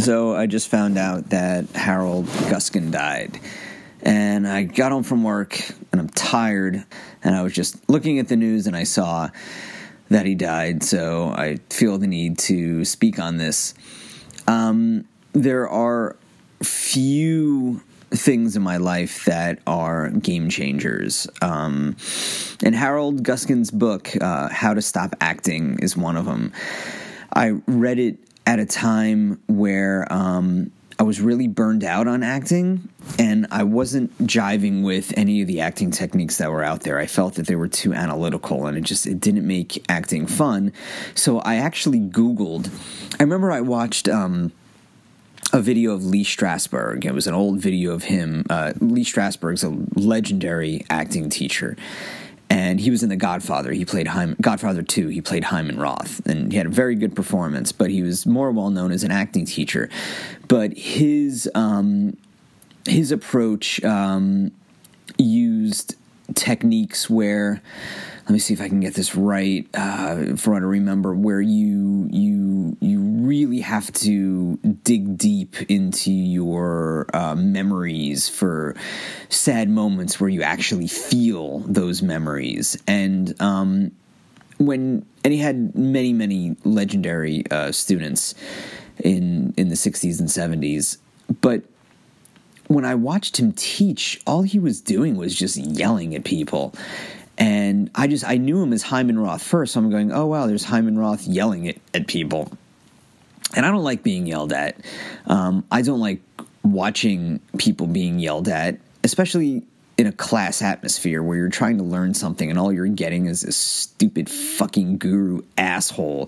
So I just found out that Harold Guskin died. And I got home from work and I'm tired. And I was just looking at the news and I saw that he died. So I feel the need to speak on this. Um, there are few things in my life that are game changers. Um, and Harold Guskin's book, uh, How to Stop Acting, is one of them. I read it at a time where um, I was really burned out on acting and I wasn't jiving with any of the acting techniques that were out there. I felt that they were too analytical and it just it didn't make acting fun. So I actually Googled. I remember I watched um, a video of Lee Strasberg. It was an old video of him. Uh, Lee Strasberg's a legendary acting teacher, and he was in The Godfather. He played Godfather Two. He played Hyman Roth, and he had a very good performance. But he was more well known as an acting teacher. But his um, his approach um, used techniques where let me see if I can get this right uh, for I remember. Where you you you really have to dig deep into your uh, memories for sad moments where you actually feel those memories, and um, when and he had many many legendary uh, students in in the '60s and '70s, but when I watched him teach, all he was doing was just yelling at people and I just I knew him as Hyman Roth first, so I'm going, oh wow, there's Hyman Roth yelling at, at people. And I don't like being yelled at. Um, I don't like watching people being yelled at, especially in a class atmosphere where you're trying to learn something and all you're getting is this stupid fucking guru asshole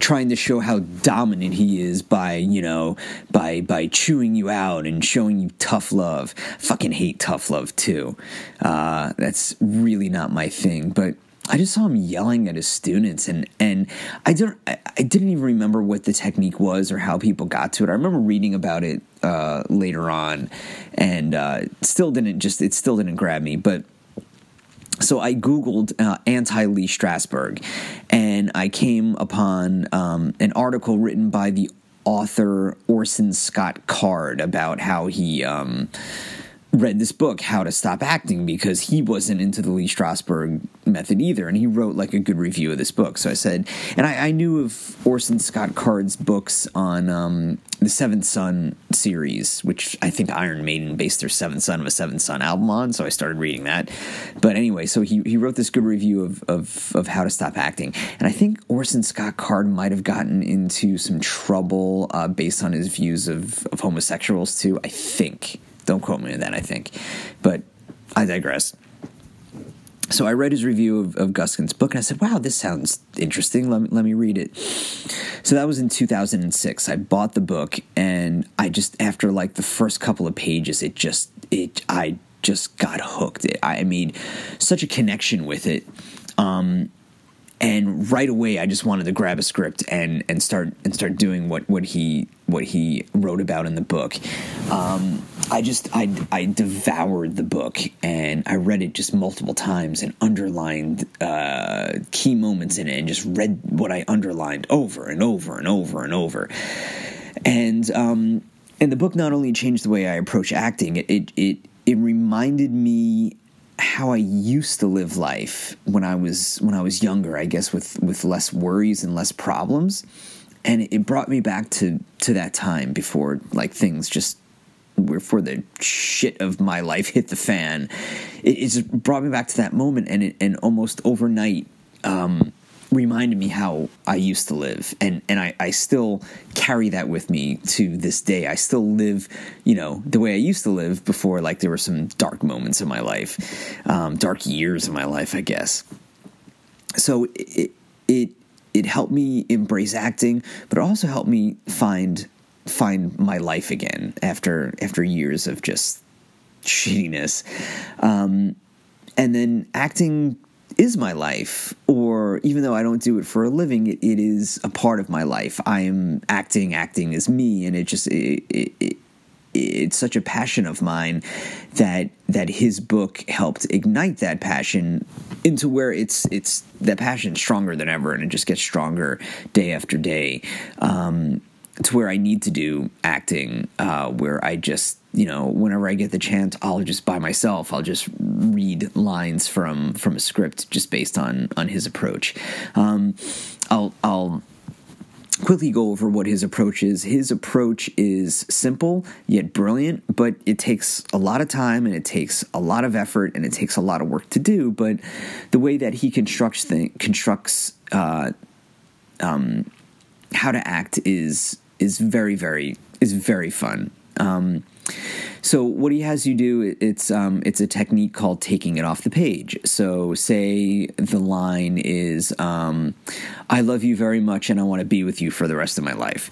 trying to show how dominant he is by, you know, by by chewing you out and showing you tough love. Fucking hate tough love too. Uh, that's really not my thing, but I just saw him yelling at his students, and and I don't I, I, didn't even remember what the technique was or how people got to it. I remember reading about it uh, later on, and uh, still didn't just it still didn't grab me. But so I googled uh, anti Lee Strasberg, and I came upon um, an article written by the author Orson Scott Card about how he. Um, read this book, How to Stop Acting, because he wasn't into the Lee Strasberg method either, and he wrote like a good review of this book. So I said, and I, I knew of Orson Scott Card's books on um, the Seventh Son series, which I think Iron Maiden based their Seventh Son of a Seventh Son album on. So I started reading that. But anyway, so he, he wrote this good review of, of, of How to Stop Acting, and I think Orson Scott Card might have gotten into some trouble uh, based on his views of, of homosexuals too. I think. Don't quote me on that, I think. But I digress. So I read his review of, of Guskin's book and I said, wow, this sounds interesting. Let me, let me read it. So that was in 2006. I bought the book and I just, after like the first couple of pages, it just, it, I just got hooked. It, I made such a connection with it. Um, and right away I just wanted to grab a script and and start and start doing what what he what he wrote about in the book. Um, I just I I devoured the book and I read it just multiple times and underlined uh, key moments in it and just read what I underlined over and over and over and over. And um, and the book not only changed the way I approach acting, it it it, it reminded me how I used to live life when I was when I was younger, I guess with with less worries and less problems. And it brought me back to to that time before like things just before the shit of my life hit the fan. It, it just brought me back to that moment and it, and almost overnight um, reminded me how I used to live, and and I, I still carry that with me to this day. I still live, you know, the way I used to live before. Like there were some dark moments in my life, um, dark years in my life, I guess. So it it it helped me embrace acting, but it also helped me find find my life again after after years of just shittiness. Um, and then acting is my life, or even though I don't do it for a living, it, it is a part of my life. I am acting, acting as me, and it just it, it, it, it's such a passion of mine that that his book helped ignite that passion into where it's it's that passion stronger than ever, and it just gets stronger day after day. Um, to where I need to do acting, uh, where I just you know whenever I get the chance, I'll just by myself, I'll just read lines from from a script just based on on his approach. Um, I'll I'll quickly go over what his approach is. His approach is simple yet brilliant, but it takes a lot of time and it takes a lot of effort and it takes a lot of work to do. But the way that he constructs constructs uh, um, how to act is is very very is very fun. Um, so what he has you do, it's um, it's a technique called taking it off the page. So say the line is, um, "I love you very much, and I want to be with you for the rest of my life."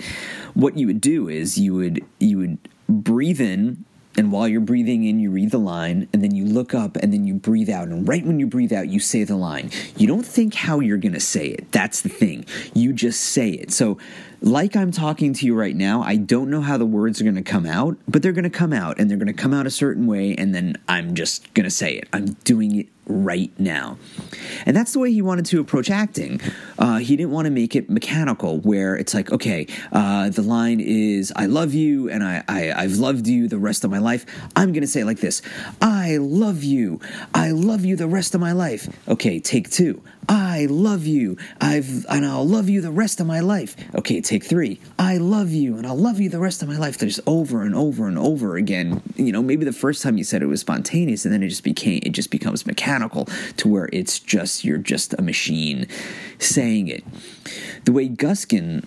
What you would do is you would you would breathe in and while you're breathing in, you read the line, and then you look up, and then you breathe out. And right when you breathe out, you say the line. You don't think how you're going to say it. That's the thing. You just say it. So, like I'm talking to you right now, I don't know how the words are going to come out, but they're going to come out, and they're going to come out a certain way, and then I'm just going to say it. I'm doing it right now. And that's the way he wanted to approach acting. Uh, he didn't want to make it mechanical, where it's like, okay, uh, the line is, I love you and I, I, I've loved you the rest of my life. I'm going to say it like this I love you. I love you the rest of my life. Okay, take two. I love you. I've and I'll love you the rest of my life. Okay, take 3. I love you and I'll love you the rest of my life. There's over and over and over again. You know, maybe the first time you said it was spontaneous and then it just became it just becomes mechanical to where it's just you're just a machine saying it. The way Guskin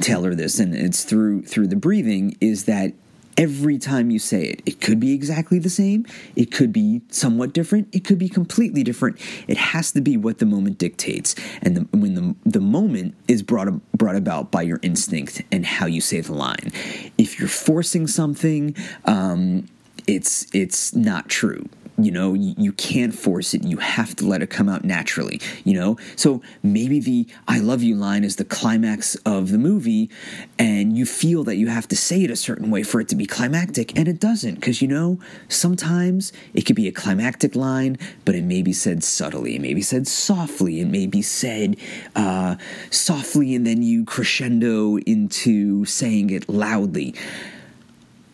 tailor this and it's through through the breathing is that every time you say it. It could be exactly the same, it could be somewhat different, it could be completely different. It has to be what the moment dictates. And the, when the, the moment is brought, brought about by your instinct and how you say the line. If you're forcing something, um, it's it's not true you know you, you, can't force it. You have to let it come out naturally you know? So maybe the i love you line is the climax of the movie and you feel that you have to say it a certain way for it to be climactic and it doesn't because you know sometimes it could be a climactic line but it may be said subtly it may be said softly it may be said uh, softly and then you crescendo into saying it loudly.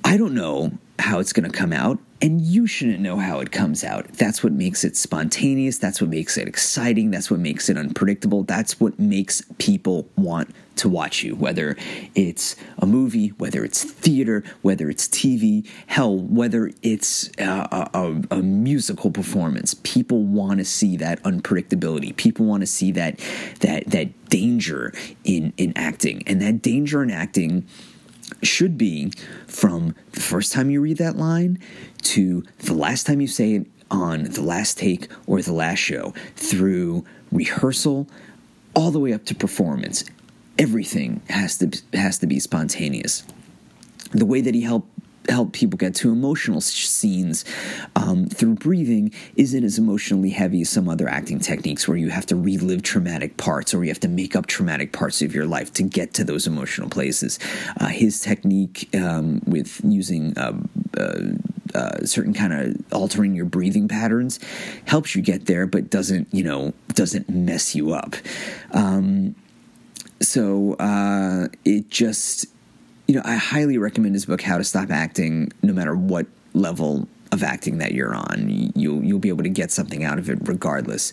I don't know how it's going to come out and you shouldn't know how it comes out. That's what makes it spontaneous. That's what makes it exciting. That's what makes it unpredictable. That's what makes people want to watch you, whether it's a movie, whether it's theater, whether it's TV, hell, whether it's uh, a, a, a musical performance. People want to see that unpredictability. People want to see that that that danger in in acting, and that danger in acting should be from the first time you read that line to the last time you say it on the last take or the last show through rehearsal all the way up to performance everything has to has to be spontaneous the way that he helped help people get to emotional scenes um, through breathing isn't as emotionally heavy as some other acting techniques where you have to relive traumatic parts or you have to make up traumatic parts of your life to get to those emotional places. Uh, his technique um, with using uh, uh, uh, certain kind of altering your breathing patterns helps you get there, but doesn't you know doesn't mess you up. Um, so uh, it just you know, I highly recommend his book, How to Stop Acting, no matter what level of acting that you're on. You'll you'll be able to get something out of it regardless.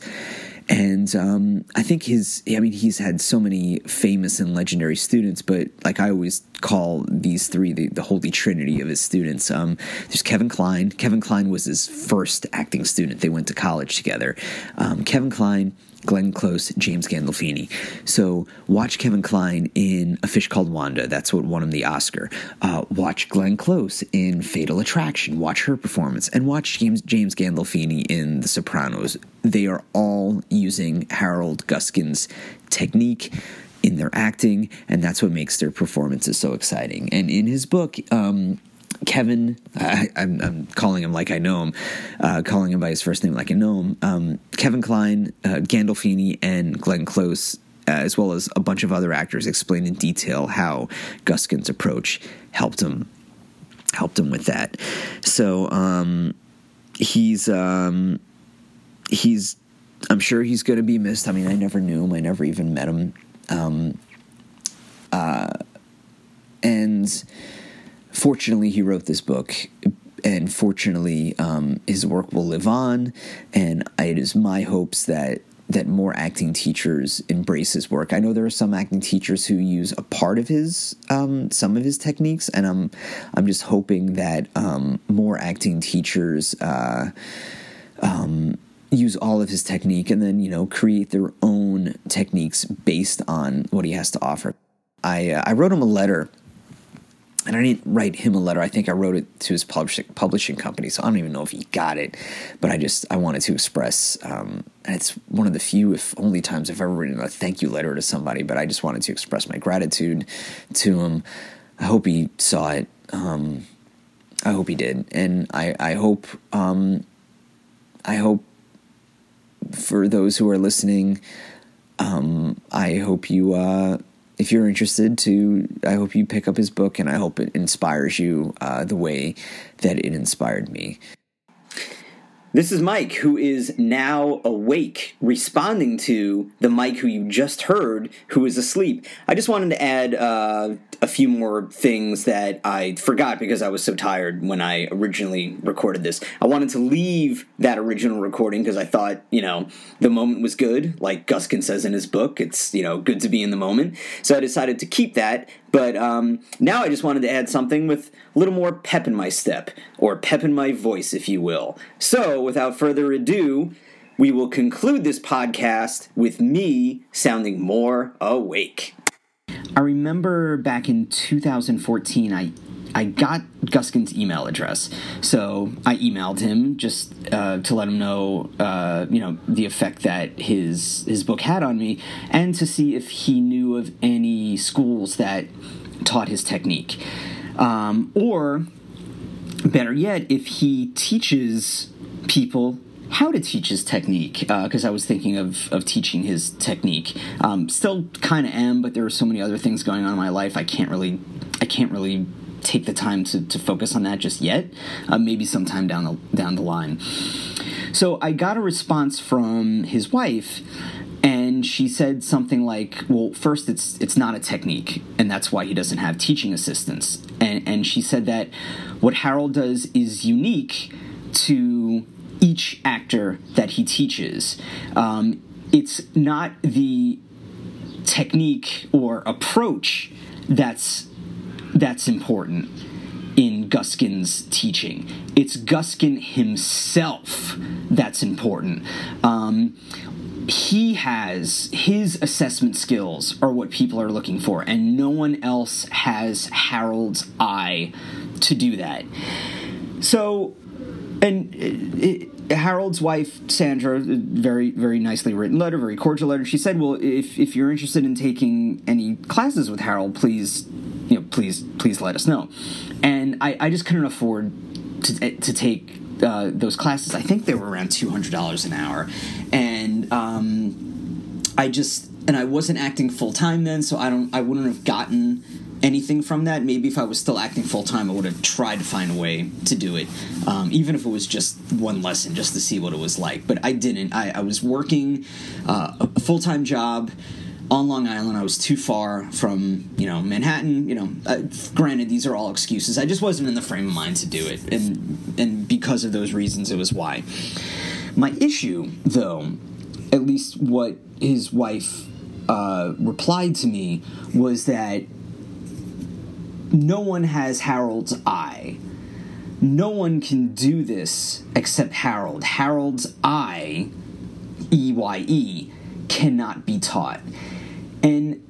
And um, I think his, I mean, he's had so many famous and legendary students, but like I always call these three the, the holy trinity of his students. Um, there's Kevin Kline. Kevin Kline was his first acting student. They went to college together. Um, Kevin Kline Glenn Close, James Gandolfini. So watch Kevin Kline in A Fish Called Wanda. That's what won him the Oscar. Uh, watch Glenn Close in Fatal Attraction. Watch her performance, and watch James James Gandolfini in The Sopranos. They are all using Harold Guskin's technique in their acting, and that's what makes their performances so exciting. And in his book, um, Kevin, I, am calling him like I know him, uh, calling him by his first name like I know him. Um, Kevin Kline, uh, Gandolfini, and Glenn Close, uh, as well as a bunch of other actors, explain in detail how Guskin's approach helped him helped him with that. So um, he's um, he's I'm sure he's going to be missed. I mean, I never knew him. I never even met him. Um, uh, and fortunately, he wrote this book. And fortunately, um, his work will live on. And it is my hopes that that more acting teachers embrace his work. I know there are some acting teachers who use a part of his um, some of his techniques, and I'm I'm just hoping that um, more acting teachers. Uh, um, use all of his technique and then you know create their own techniques based on what he has to offer. I uh, I wrote him a letter and I didn't write him a letter. I think I wrote it to his publishing publishing company, so I don't even know if he got it. But I just I wanted to express, um, and it's one of the few, if only times I've ever written a thank you letter to somebody. But I just wanted to express my gratitude to him. I hope he saw it. Um, I hope he did, and I I hope um, I hope for those who are listening, um, I hope you. Uh, if you're interested to i hope you pick up his book and i hope it inspires you uh, the way that it inspired me this is Mike, who is now awake, responding to the Mike who you just heard, who is asleep. I just wanted to add uh, a few more things that I forgot because I was so tired when I originally recorded this. I wanted to leave that original recording because I thought, you know, the moment was good. Like Guskin says in his book, it's, you know, good to be in the moment. So I decided to keep that. But um, now I just wanted to add something with a little more pep in my step, or pep in my voice, if you will. So without further ado, we will conclude this podcast with me sounding more awake. I remember back in 2014, I I got Guskin's email address, so I emailed him just uh, to let him know, uh, you know, the effect that his his book had on me, and to see if he knew of any schools that taught his technique, um, or better yet, if he teaches people how to teach his technique because uh, I was thinking of, of teaching his technique. Um, still kind of am, but there are so many other things going on in my life. I can't really, I can't really take the time to, to focus on that just yet. Uh, maybe sometime down the down the line. So I got a response from his wife, and she said something like, "Well, first, it's it's not a technique, and that's why he doesn't have teaching assistants." And and she said that what Harold does is unique to each actor that he teaches. Um, it's not the technique or approach that's that's important in Guskin's teaching. It's Guskin himself that's important. Um, he has his assessment skills are what people are looking for, and no one else has Harold's eye to do that. So and it, Harold's wife Sandra, very very nicely written letter, very cordial letter. She said, "Well, if if you're interested in taking any classes with Harold, please, you know, please please let us know." And I, I just couldn't afford to to take uh, those classes. I think they were around two hundred dollars an hour, and um, I just and I wasn't acting full time then, so I don't I wouldn't have gotten anything from that. Maybe if I was still acting full time, I would have tried to find a way to do it, um, even if it was just one lesson, just to see what it was like. But I didn't. I, I was working uh, a full time job on Long Island. I was too far from you know Manhattan. You know, uh, granted, these are all excuses. I just wasn't in the frame of mind to do it, and and because of those reasons, it was why. My issue, though, at least what his wife uh, replied to me was that no one has Harold's eye. No one can do this except Harold. Harold's eye, E Y E, cannot be taught. And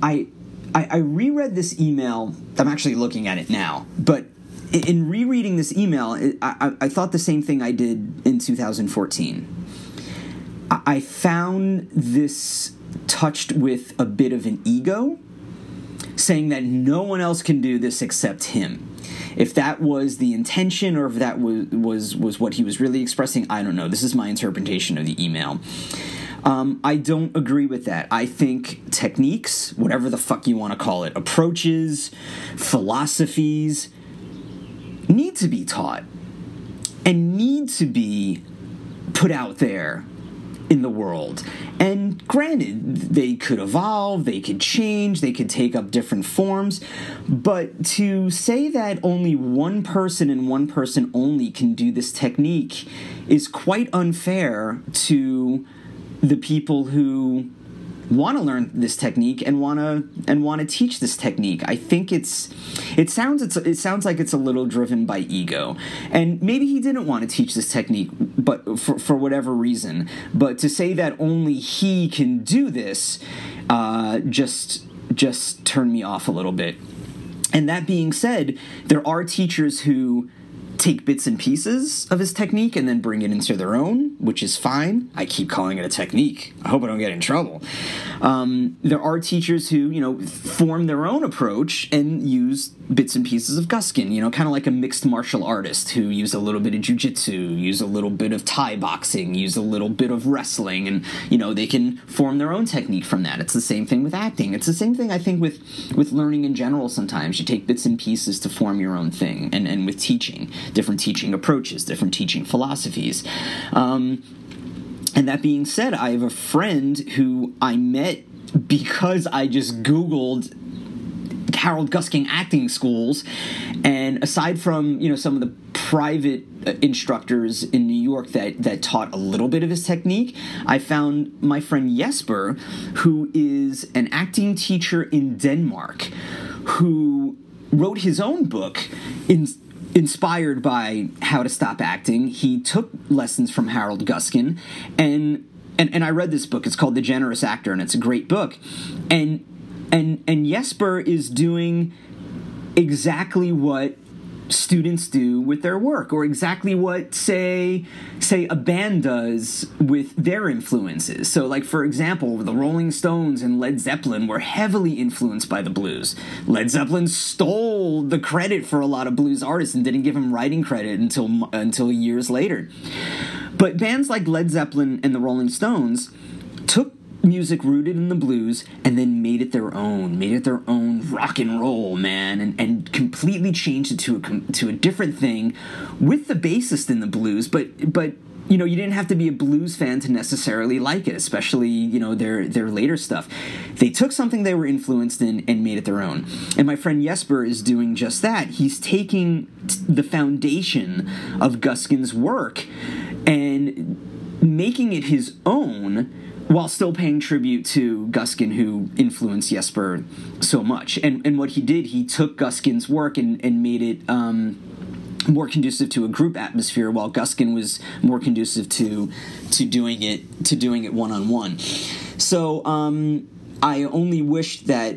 I, I, I reread this email. I'm actually looking at it now, but in rereading this email, I, I, thought the same thing I did in 2014. I found this touched with a bit of an ego saying that no one else can do this except him. If that was the intention or if that was was was what he was really expressing, I don't know. This is my interpretation of the email. Um, I don't agree with that. I think techniques, whatever the fuck you want to call it, approaches, philosophies, need to be taught and need to be put out there in the world. And granted, they could evolve, they could change, they could take up different forms, but to say that only one person and one person only can do this technique is quite unfair to the people who want to learn this technique and want to and want to teach this technique. I think it's it sounds it's, it sounds like it's a little driven by ego, and maybe he didn't want to teach this technique, but for for whatever reason. But to say that only he can do this, uh, just just turned me off a little bit. And that being said, there are teachers who take bits and pieces of his technique and then bring it into their own, which is fine. I keep calling it a technique. I hope I don't get in trouble. Um, there are teachers who, you know, form their own approach and use bits and pieces of Guskin, you know, kind of like a mixed martial artist who use a little bit of jujitsu, use a little bit of Thai boxing, use a little bit of wrestling, and, you know, they can form their own technique from that. It's the same thing with acting. It's the same thing, I think, with, with learning in general sometimes. You take bits and pieces to form your own thing, and, and with teaching different teaching approaches, different teaching philosophies. Um, and that being said, I have a friend who I met because I just Googled Harold Guskin acting schools, and aside from you know some of the private uh, instructors in New York that that taught a little bit of his technique, I found my friend Jesper, who is an acting teacher in Denmark, who wrote his own book in inspired by How to Stop Acting, he took lessons from Harold Guskin, and and, and I read this book. It's called The Generous Actor, and it's a great book. And and and Jesper is doing exactly what students do with their work or exactly what say say a band does with their influences. So like for example the rolling stones and led zeppelin were heavily influenced by the blues. Led zeppelin stole the credit for a lot of blues artists and didn't give him writing credit until until years later. But bands like led zeppelin and the rolling stones took music rooted in the blues and then made it their own, made it their own rock and roll, man, and, and completely changed it to a, to a different thing with the bassist in the blues, but but you know you didn't have to be a blues fan to necessarily like it especially you know their their later stuff. They took something they were influenced in and made it their own. And my friend jesper is doing just that. He's taking the foundation of guskin's work and making it his own while still paying tribute to Guskin, who influenced Jesper so much. And and what he did, he took Guskin's work and, and made it um, more conducive to a group atmosphere, while Guskin was more conducive to to doing it to doing it one on one. So um, I only wish that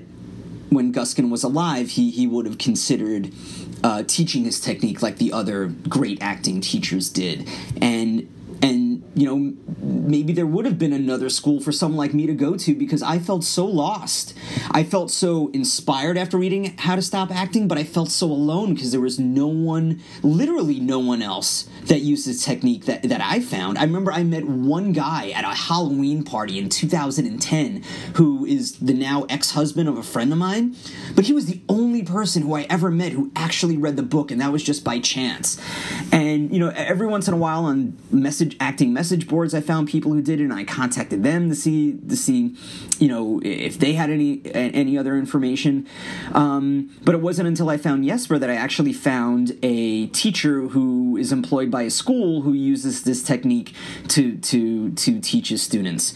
when Guskin was alive, he he would have considered. Uh, teaching his technique like the other great acting teachers did, and and you know maybe there would have been another school for someone like me to go to because I felt so lost. I felt so inspired after reading How to Stop Acting, but I felt so alone because there was no one, literally no one else that used this technique that, that I found. I remember I met one guy at a Halloween party in 2010 who is the now ex husband of a friend of mine, but he was the only person who I ever met who actually read the book, and that was just by chance. And, you know, every once in a while on message acting message boards, I found people who did it, and I contacted them to see to see, you know, if they had any any other information. Um, but it wasn't until I found Jesper that I actually found a teacher who is employed by a school who uses this technique to to to teach his students.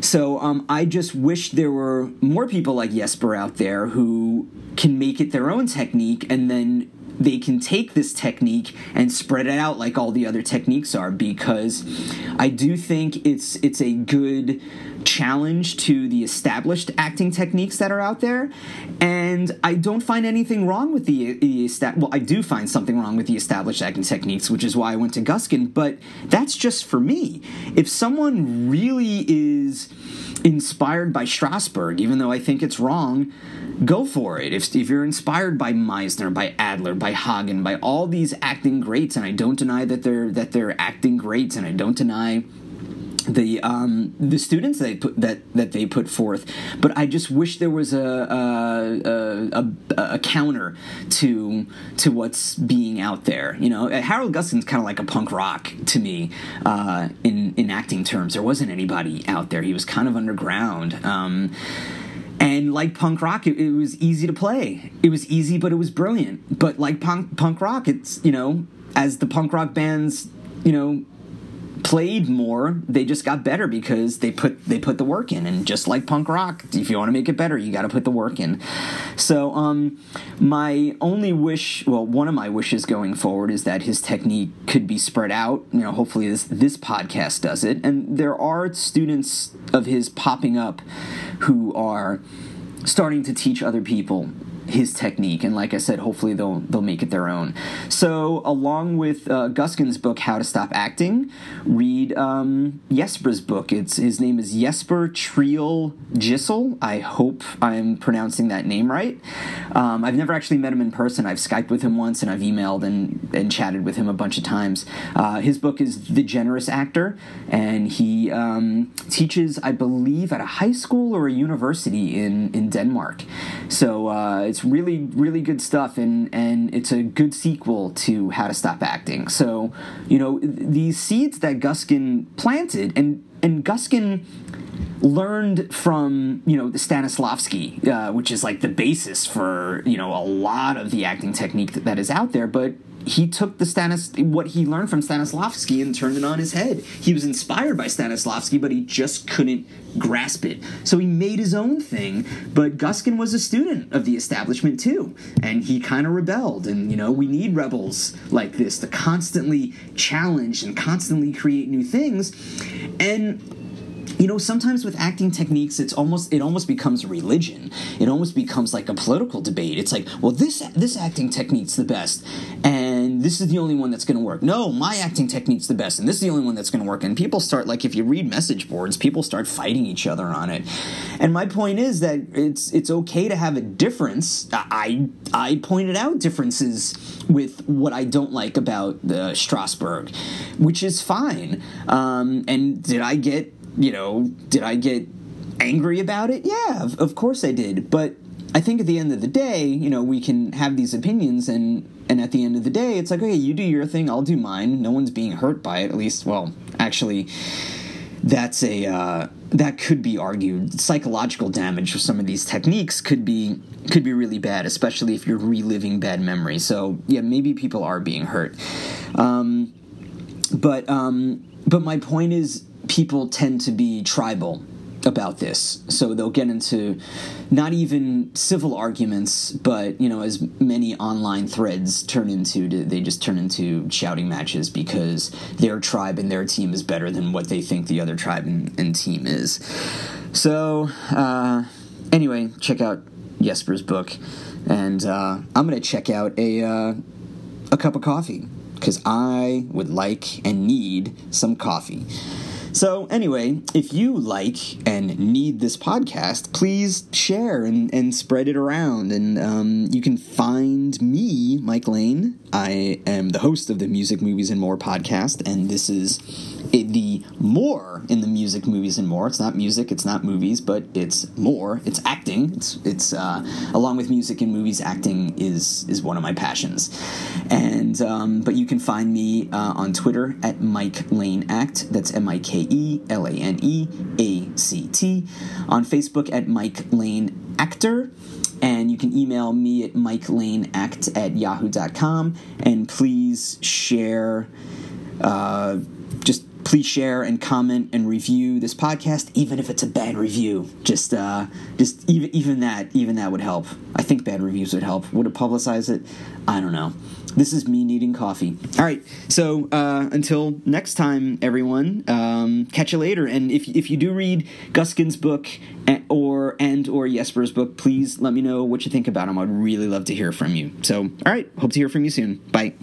So um, I just wish there were more people like Jesper out there who can make it their own technique and then they can take this technique and spread it out like all the other techniques are because I do think it's it's a good challenge to the established acting techniques that are out there and I don't find anything wrong with the, the well I do find something wrong with the established acting techniques which is why I went to Guskin but that's just for me if someone really is inspired by Strasberg even though I think it's wrong go for it. If, if you're inspired by Meisner, by Adler, by Hagen, by all these acting greats, and I don't deny that they're that they're acting greats, and I don't deny the um, the students they put that that they put forth. But I just wish there was a a, a, a, counter to to what's being out there. You know, Harold Guskin's kind of like a punk rock to me uh, in in acting terms. There wasn't anybody out there. He was kind of underground. Um, and like punk rock, it, it, was easy to play. It was easy, but it was brilliant. But like punk punk rock, it's you know as the punk rock bands you know played more, they just got better because they put they put the work in. And just like punk rock, if you want to make it better, you got to put the work in. So, um, my only wish, well, one of my wishes going forward is that his technique could be spread out. You know, hopefully this this podcast does it. And there are students of his popping up who are starting to teach other people his technique, and like I said, hopefully they'll they'll make it their own. So, along with uh, Guskin's book, How to Stop Acting, read um, Jesper's book. It's his name is Jesper Triel Gissel. I hope I'm pronouncing that name right. Um, I've never actually met him in person. I've skyped with him once, and I've emailed and and chatted with him a bunch of times. Uh, his book is The Generous Actor, and he um, teaches, I believe, at a high school or a university in in Denmark. So. Uh, it's really really good stuff and and it's a good sequel to how to stop acting. So you know these seeds that guskin planted and and guskin learned from you know stanislavski uh, which is like the basis for you know a lot of the acting technique that, that is out there but he took the Stanis what he learned from Stanislavski and turned it on his head. He was inspired by Stanislavski, but he just couldn't grasp it. So he made his own thing. But Guskin was a student of the establishment too, and he kind of rebelled. And you know, we need rebels like this to constantly challenge and constantly create new things. And you know sometimes with acting techniques it's almost it almost becomes a religion. It almost becomes like a political debate. It's like well this this acting technique's the best. And this is the only one that's going to work. No my acting technique's the best and this is the only one that's going to work. And people start like if you read message boards people start fighting each other on it. And my point is that it's it's okay to have a difference. I i pointed out differences with what i don't like about the strasberg which is fine. Um, and did i get you know, did I get angry about it? Yeah, of, of course I did. But I think at the end of the day, you know, we can have these opinions and and at the end of the day, it's like, okay, you do your thing, I'll do mine. No one's being hurt by it. At least, well, actually, that's a uh, that could be argued. Psychological damage for some of these techniques could be could be really bad, especially if you're reliving bad memories. So yeah, maybe people are being hurt. Um, but um, but my point is people tend to be tribal about this. So they'll get into not even civil arguments, but you know, as many online threads turn into, they just turn into shouting matches because their tribe and their team is better than what they think the other tribe and, and team is. So uh, anyway, check out Jesper's book, and uh, I'm gonna check out a uh, a cup of coffee because I would like and need some coffee. So, anyway, if you like and need this podcast, please share and, and spread it around. And um, you can find me, Mike Lane. I am the host of the Music, Movies, and More podcast, and this is the more in the music, movies, and more. It's not music, it's not movies, but it's more. It's acting. It's it's uh, along with music and movies, acting is is one of my passions. And um, but you can find me uh, on Twitter at Mike Lane Act. That's M I K E L A N E A C T. On Facebook at Mike Lane Actor and you can email me at mikelaneact at yahoo.com and please share uh, just please share and comment and review this podcast even if it's a bad review. Just uh just even even that even that would help. I think bad reviews would help. Would it publicize it? I don't know. This is me needing coffee. All right. So uh until next time everyone um catch you later. And if if you do read guskin's book and, or and or jesper's book please let me know what you think about them i'd really love to hear from you. So all right. Hope to hear from you soon. Bye